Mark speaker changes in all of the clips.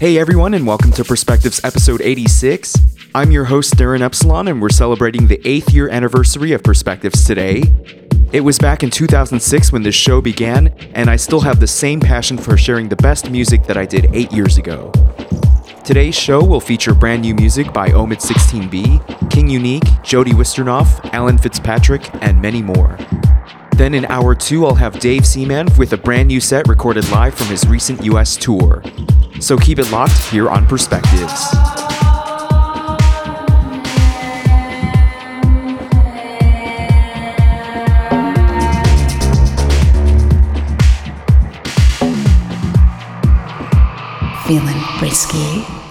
Speaker 1: Hey everyone, and welcome to Perspectives episode 86. I'm your host, Darren Epsilon, and we're celebrating the eighth year anniversary of Perspectives today. It was back in 2006 when this show began, and I still have the same passion for sharing the best music that I did eight years ago. Today's show will feature brand new music by Omid 16B, King Unique, Jody Wisternoff, Alan Fitzpatrick, and many more. Then in hour two, I'll have Dave Seaman with a brand new set recorded live from his recent US tour. So keep it locked here on Perspectives.
Speaker 2: Feeling risky.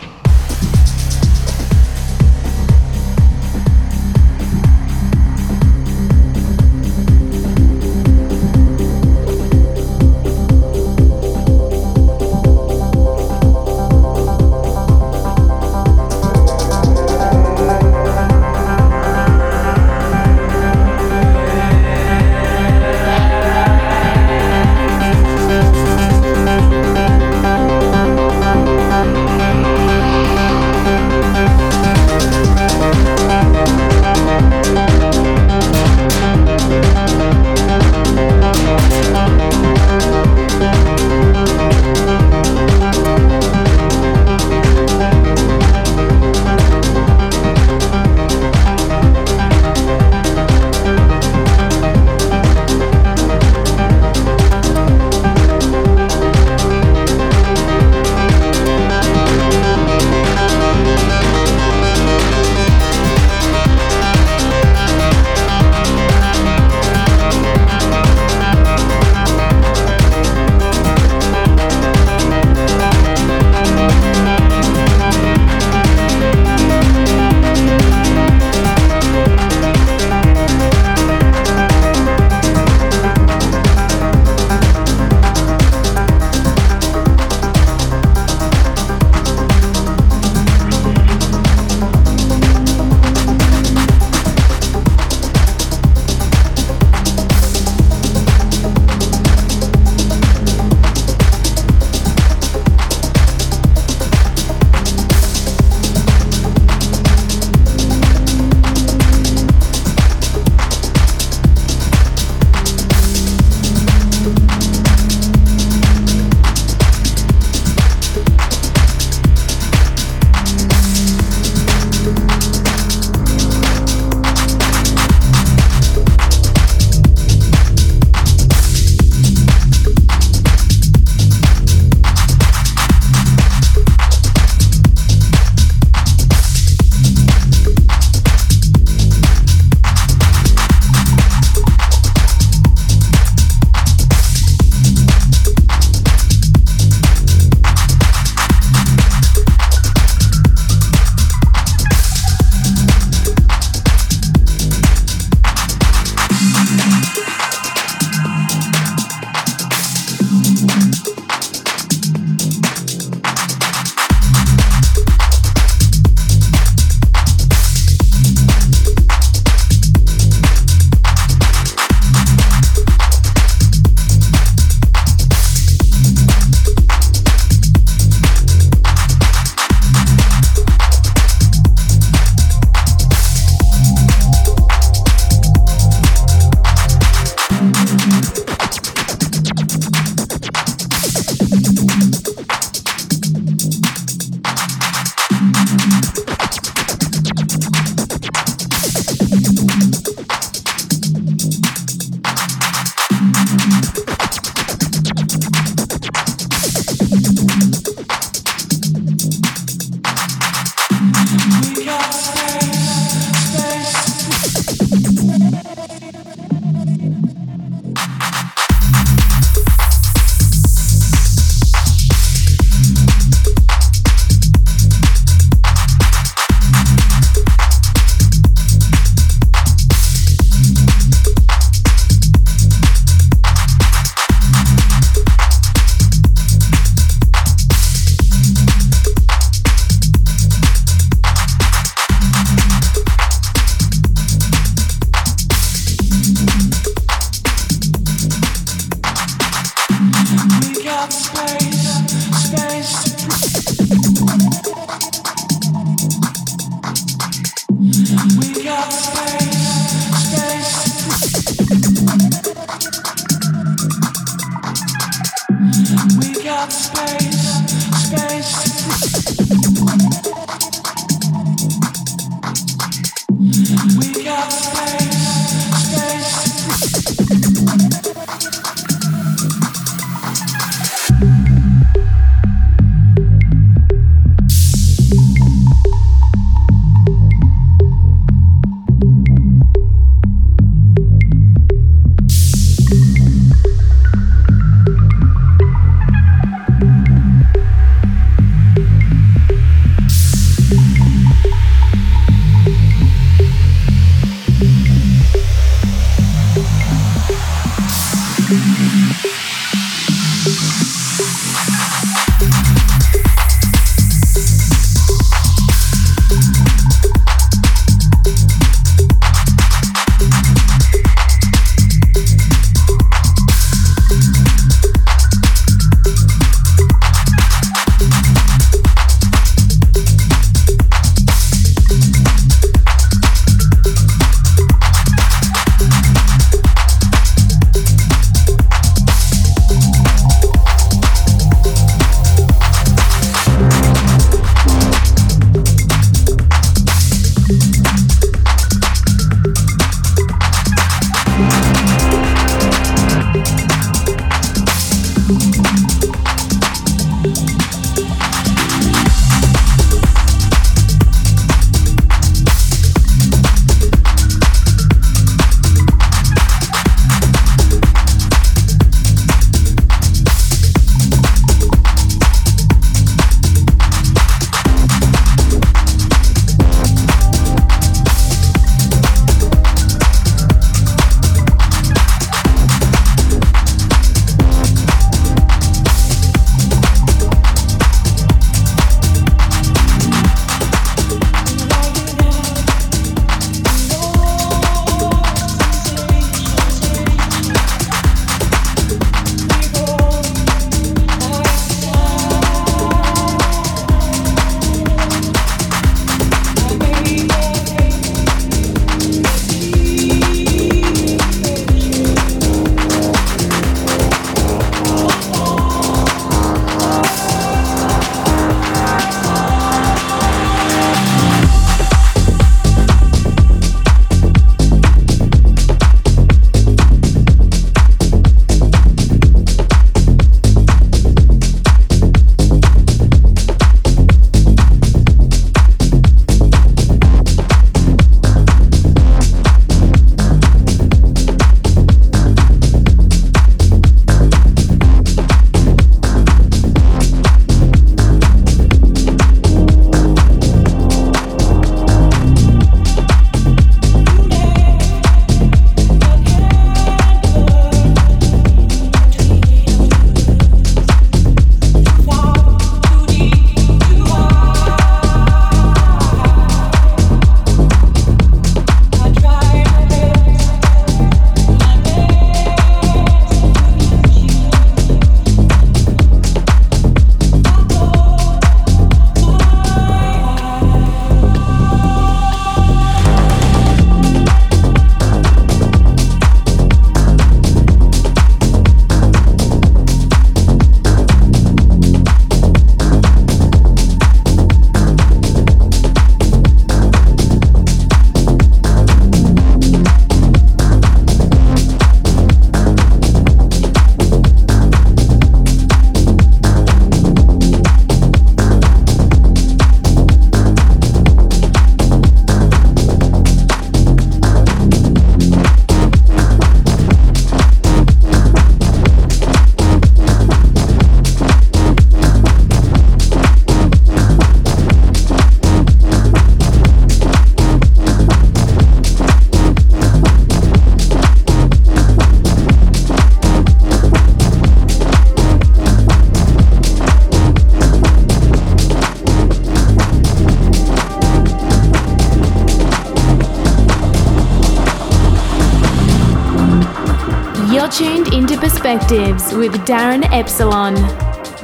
Speaker 3: With Darren Epsilon.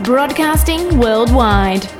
Speaker 3: Broadcasting worldwide.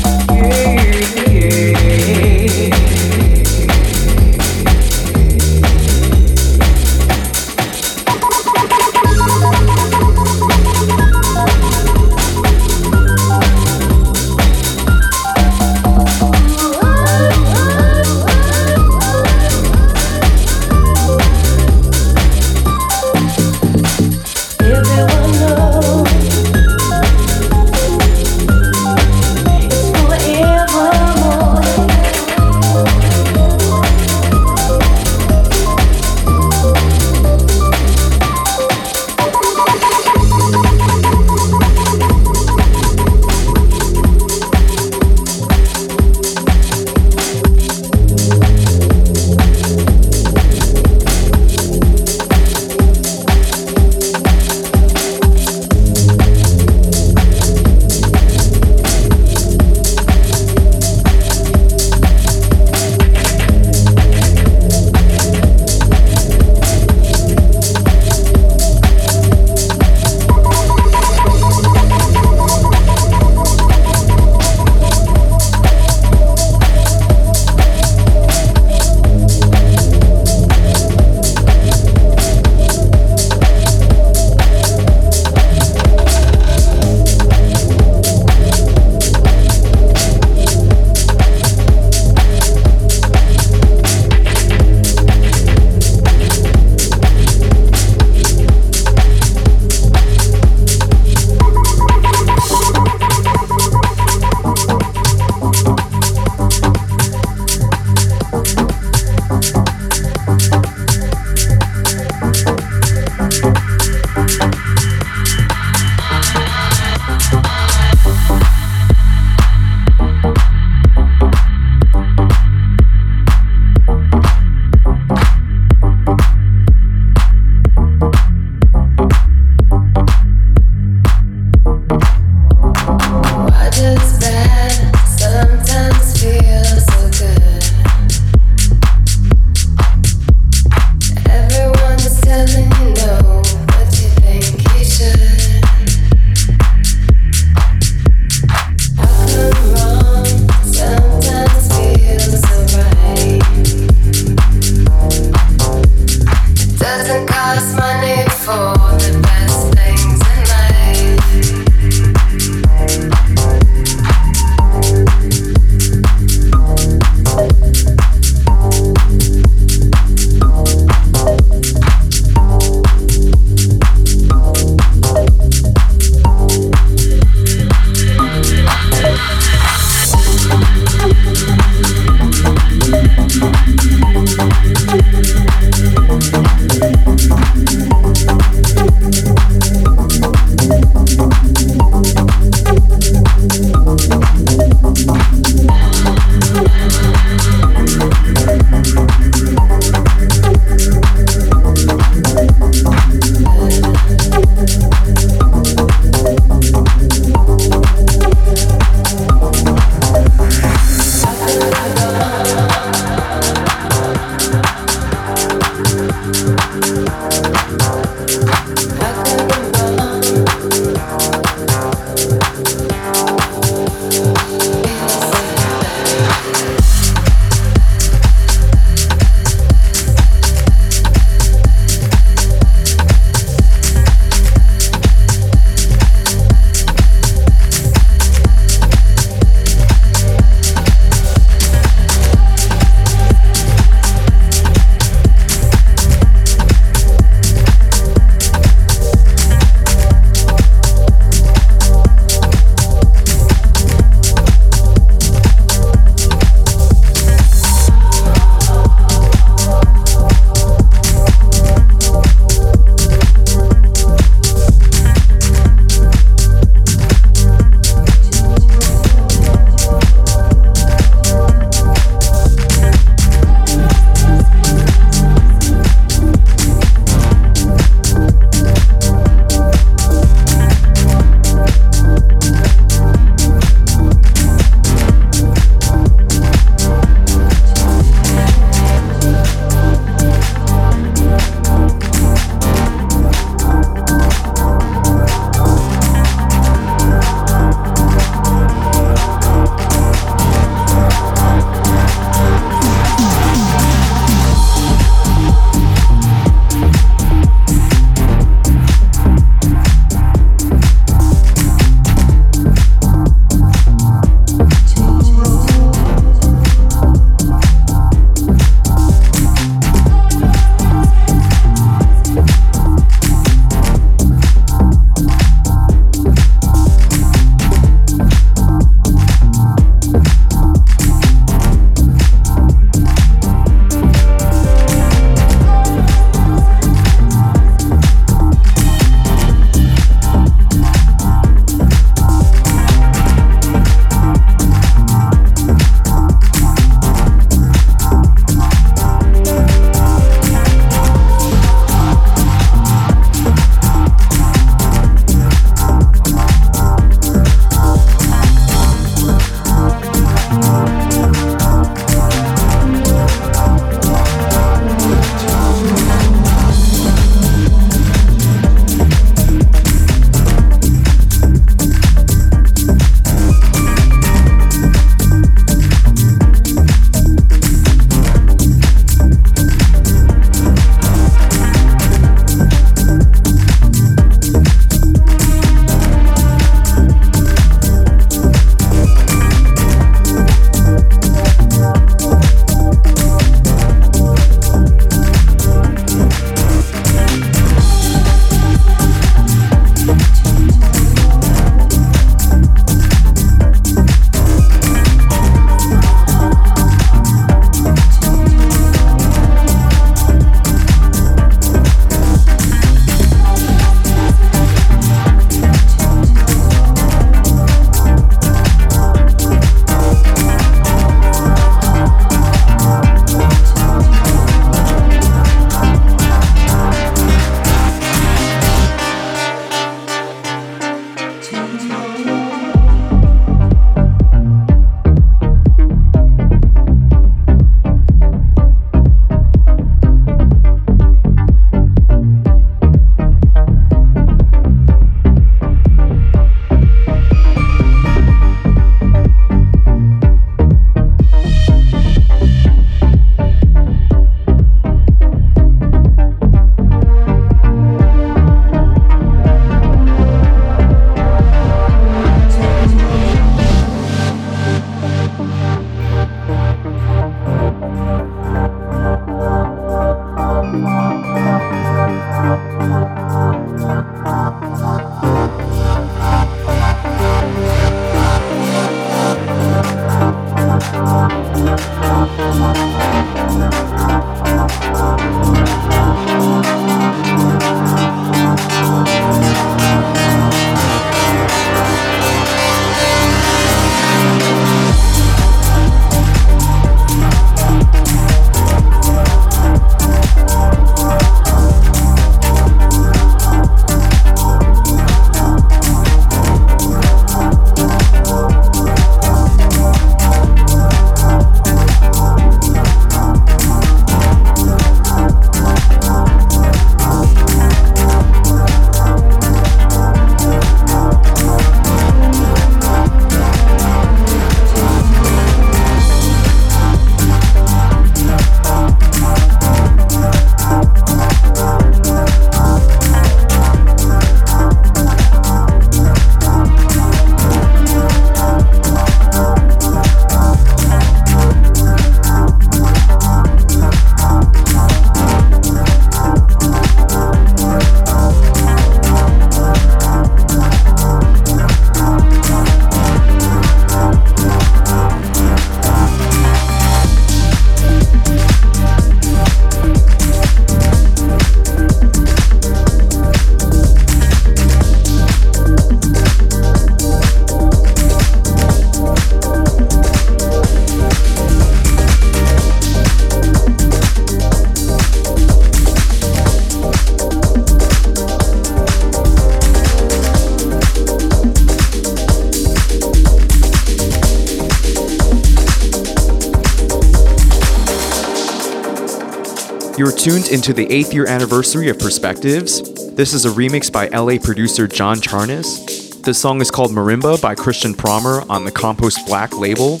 Speaker 1: Tuned into the eighth year anniversary of Perspectives. This is a remix by LA producer John Charnas. The song is called Marimba by Christian Prommer on the Compost Black label.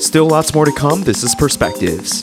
Speaker 1: Still lots more to come. This is Perspectives.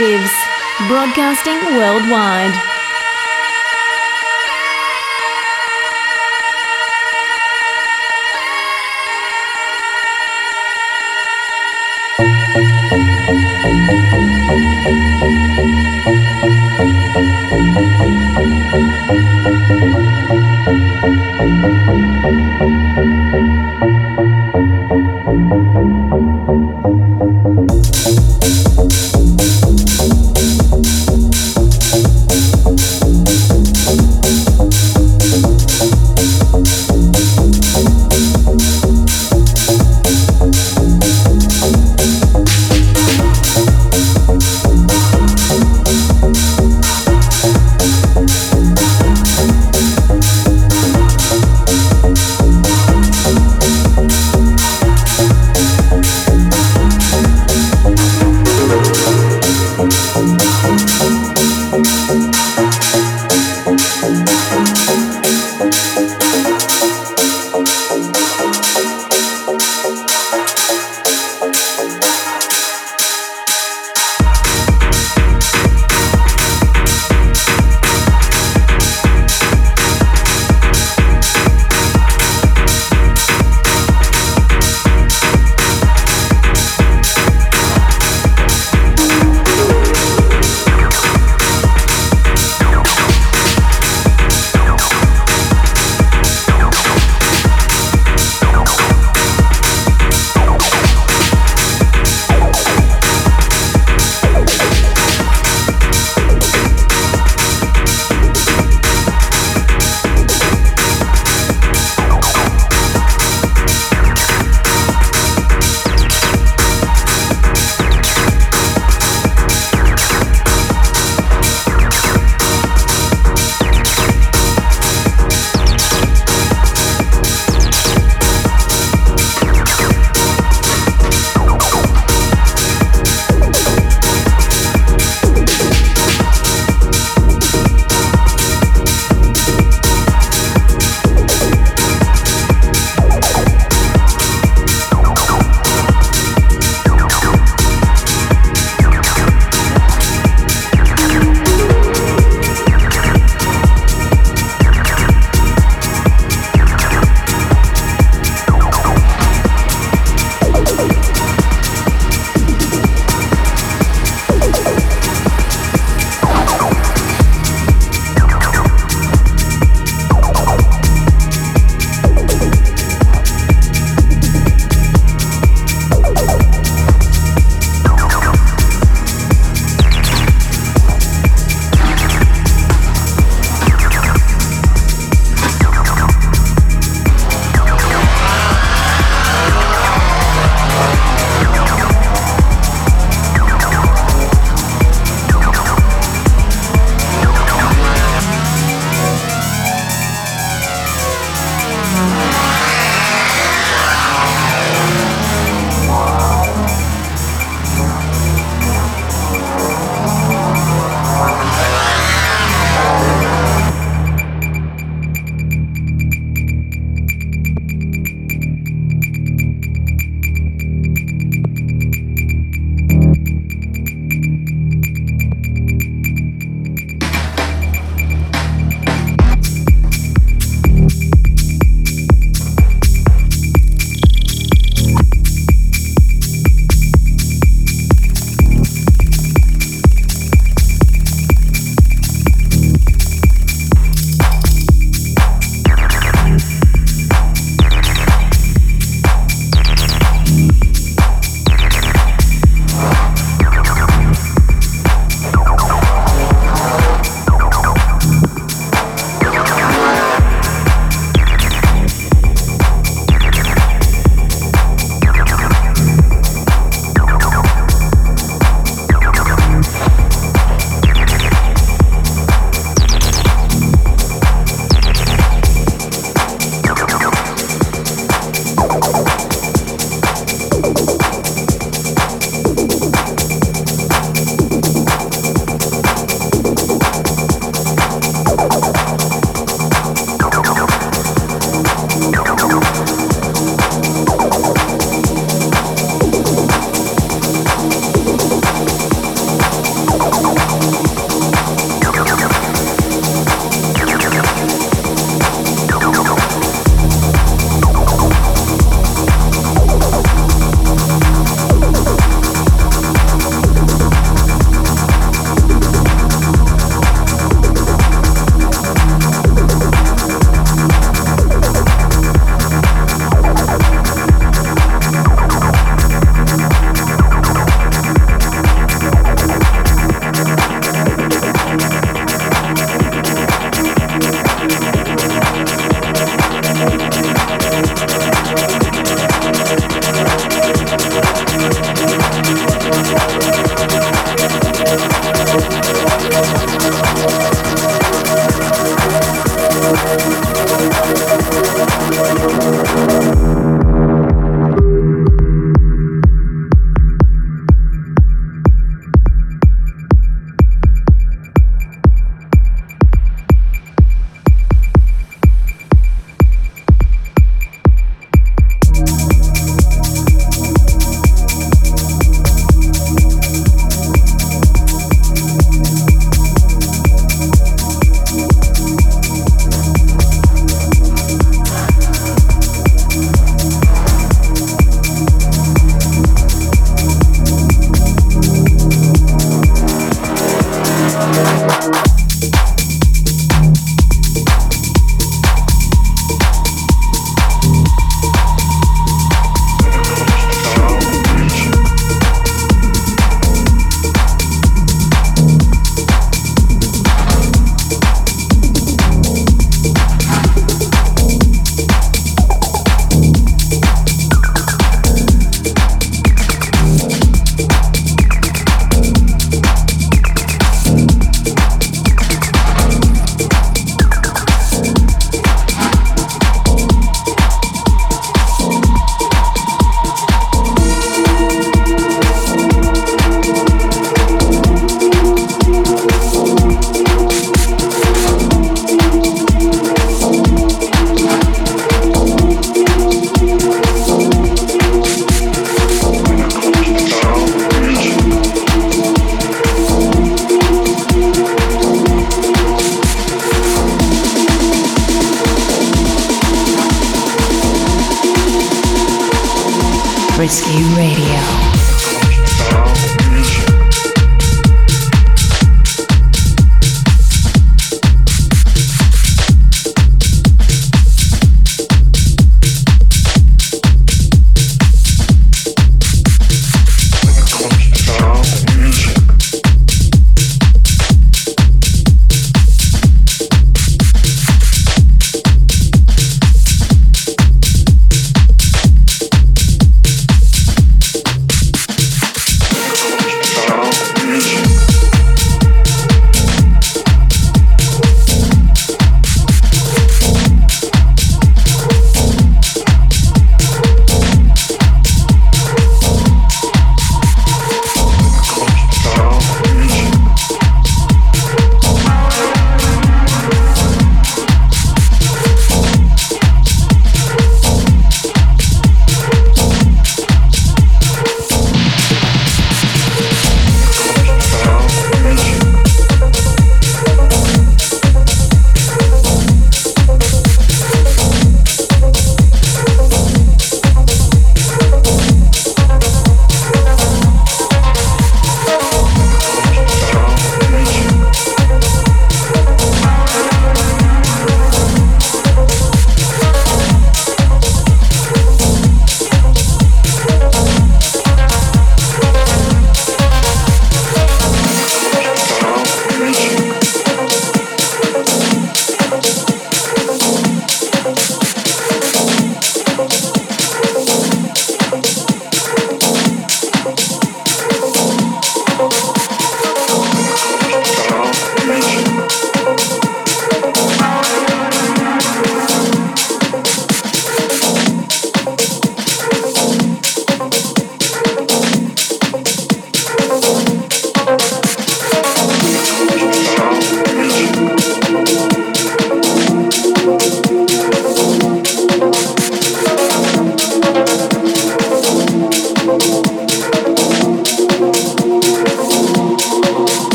Speaker 3: Collectives, broadcasting worldwide.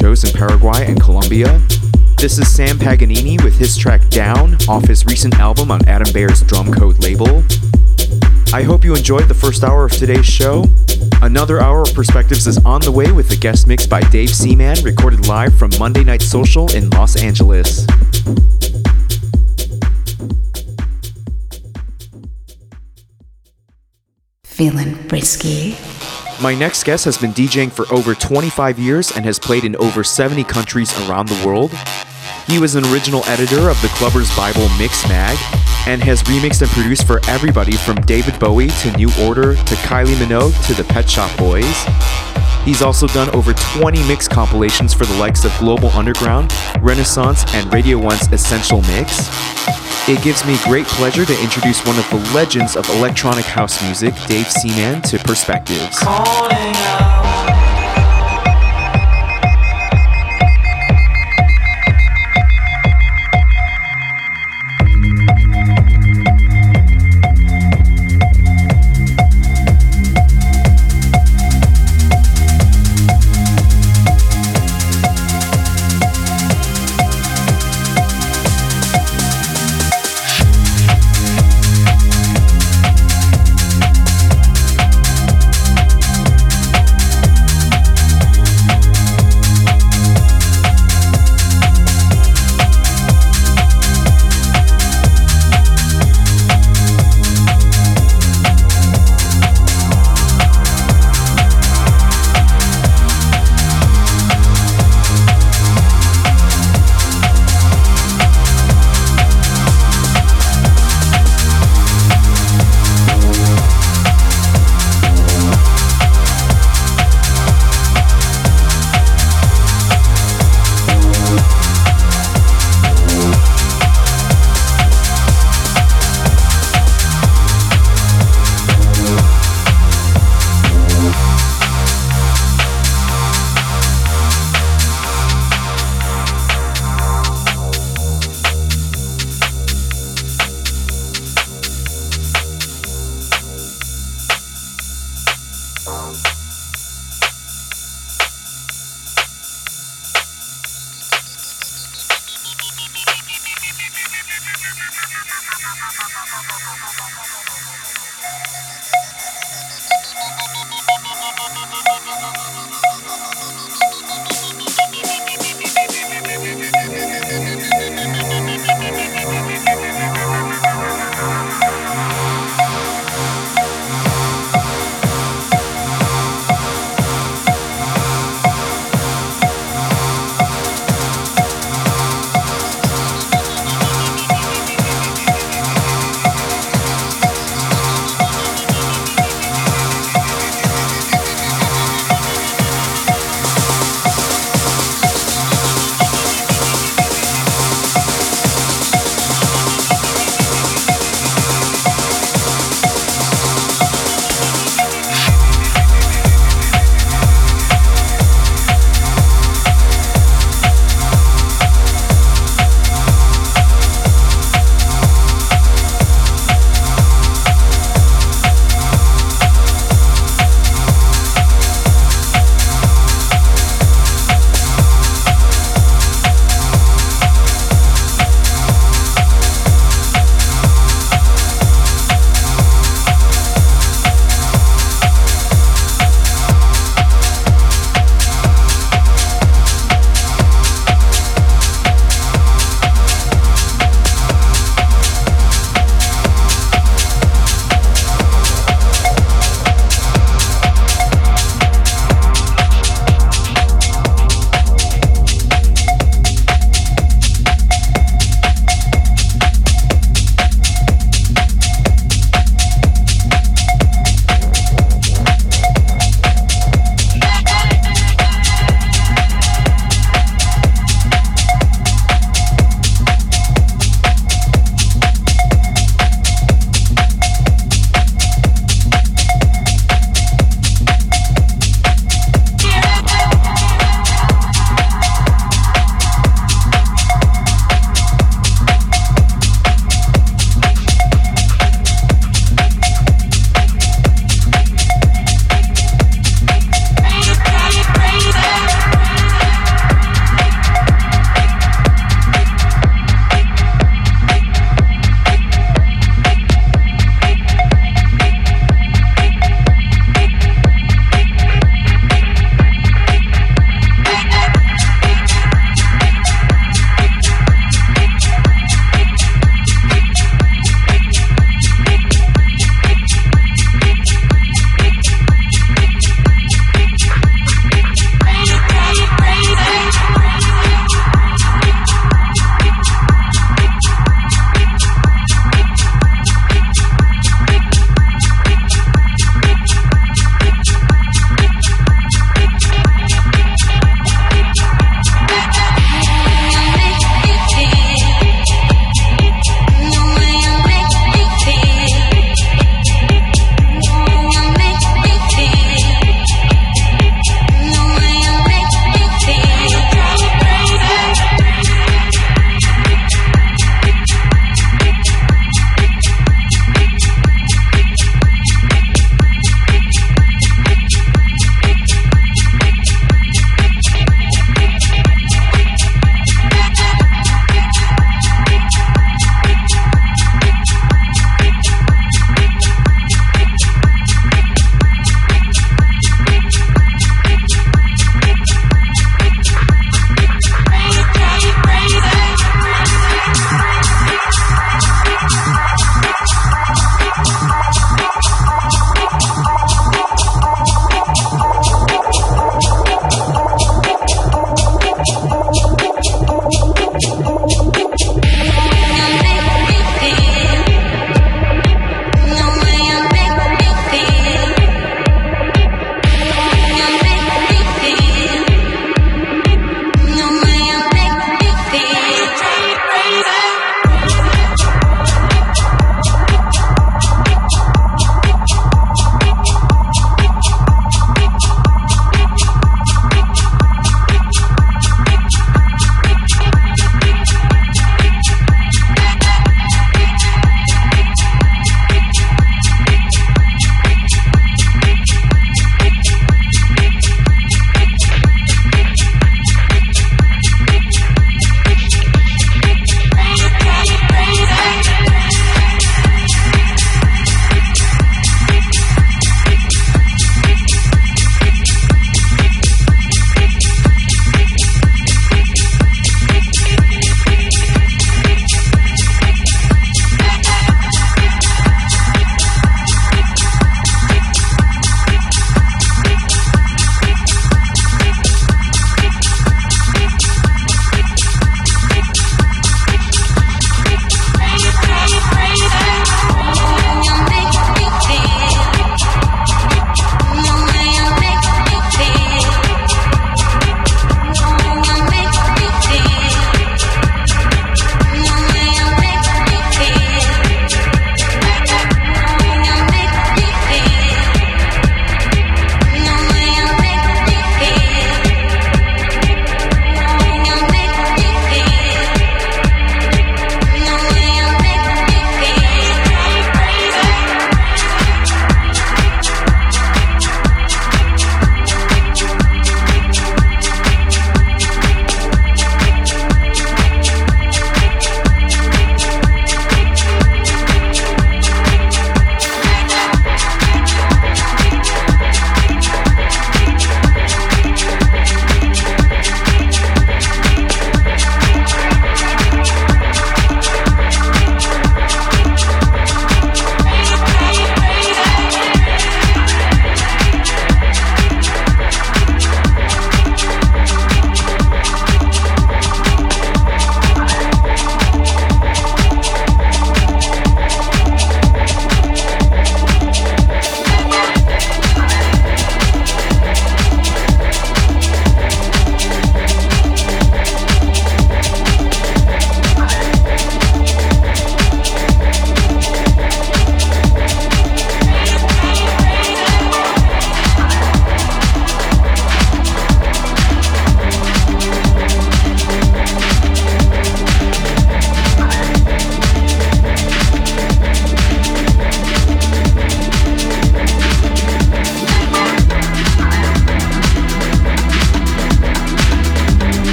Speaker 1: Shows in Paraguay and Colombia. This is Sam Paganini with his track Down off his recent album on Adam Beyer's Drumcode label. I hope you enjoyed the first hour of today's show. Another hour of Perspectives is on the way with a guest mix by Dave Seaman, recorded live from Monday Night Social in Los Angeles.
Speaker 2: Feeling frisky.
Speaker 1: My next guest has been DJing for over 25 years and has played in over 70 countries around the world. He was an original editor of the Clubbers Bible Mixmag and has remixed and produced for everybody from David Bowie to New Order to Kylie Minogue to the Pet Shop Boys. He's also done over 20 mix compilations for the likes of Global Underground, Renaissance, and Radio 1's Essential Mix. It gives me great pleasure to introduce one of the legends of electronic house music, Dave Seaman, to Perspectives.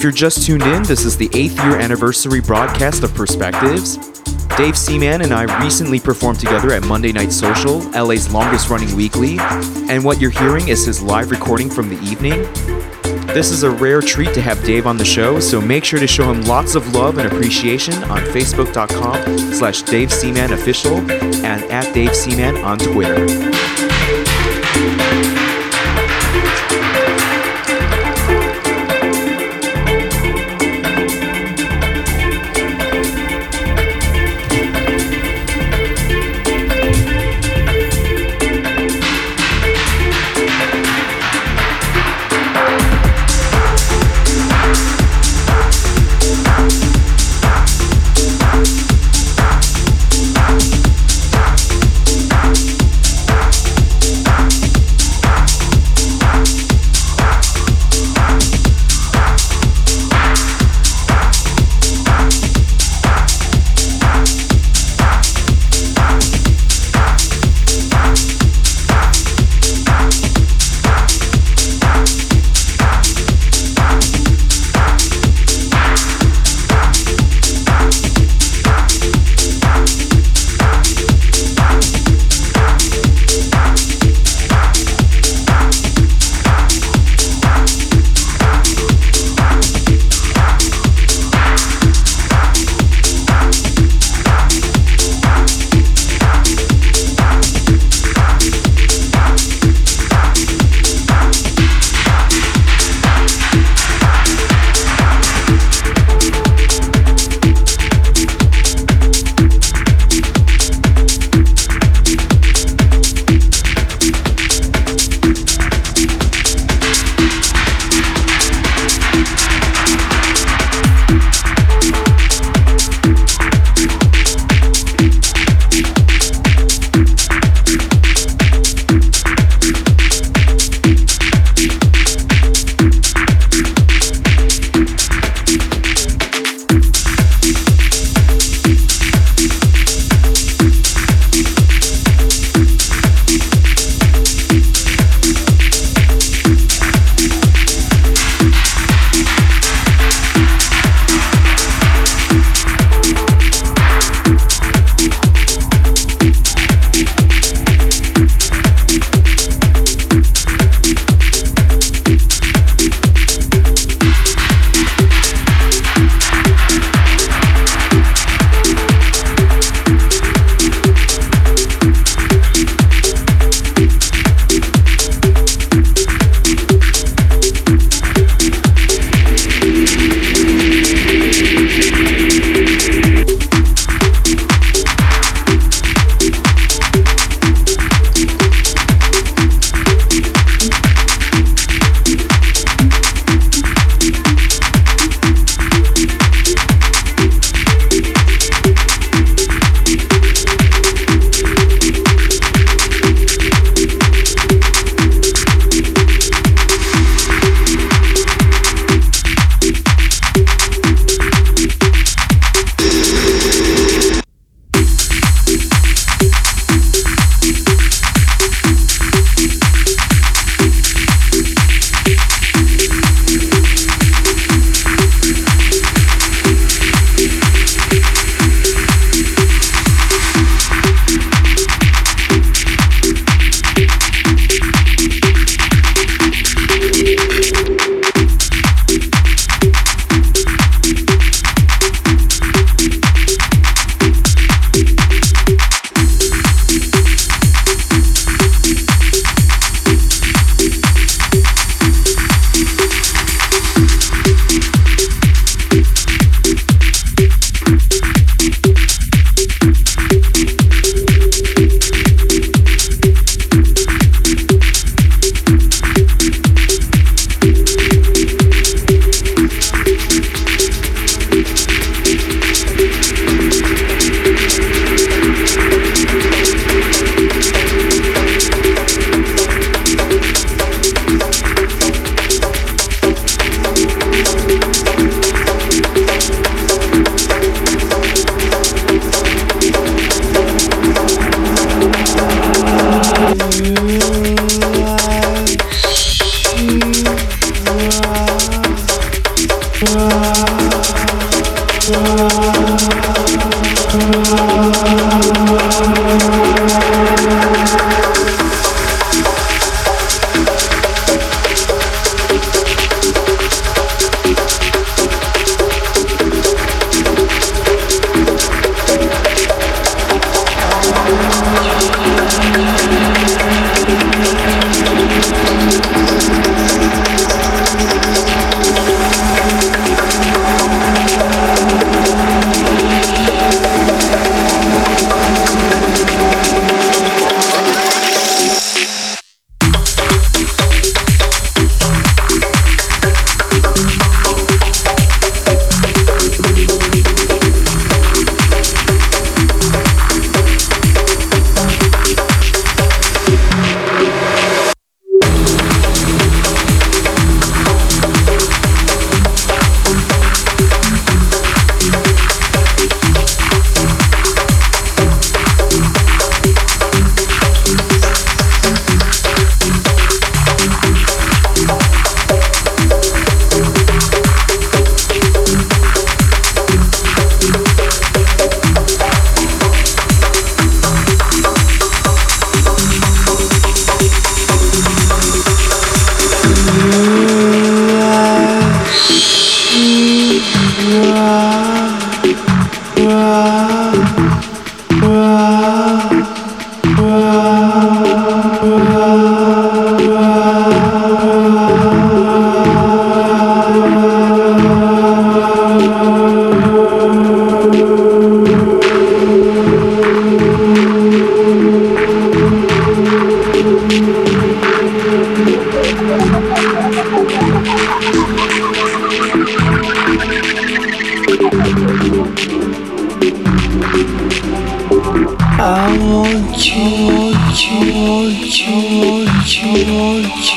Speaker 1: If you're just tuned in, this is the eighth year anniversary broadcast of Perspectives. Dave Seaman and I recently performed together at Monday Night Social, LA's longest running weekly, and what you're hearing is his live recording from the evening. This is a rare treat to have Dave on the show, so make sure to show him lots of love and appreciation on facebook.com slash Dave Seaman Official and at Dave Seaman on Twitter.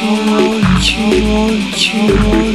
Speaker 2: you, you, you,
Speaker 1: you.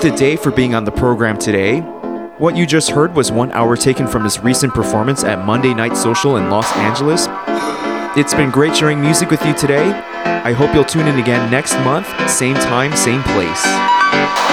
Speaker 1: To Dave for being on the program today. What you just heard was one hour taken from his recent performance at Monday Night Social in Los Angeles. It's been great sharing music with you today. I hope you'll tune in again next month, same time, same place.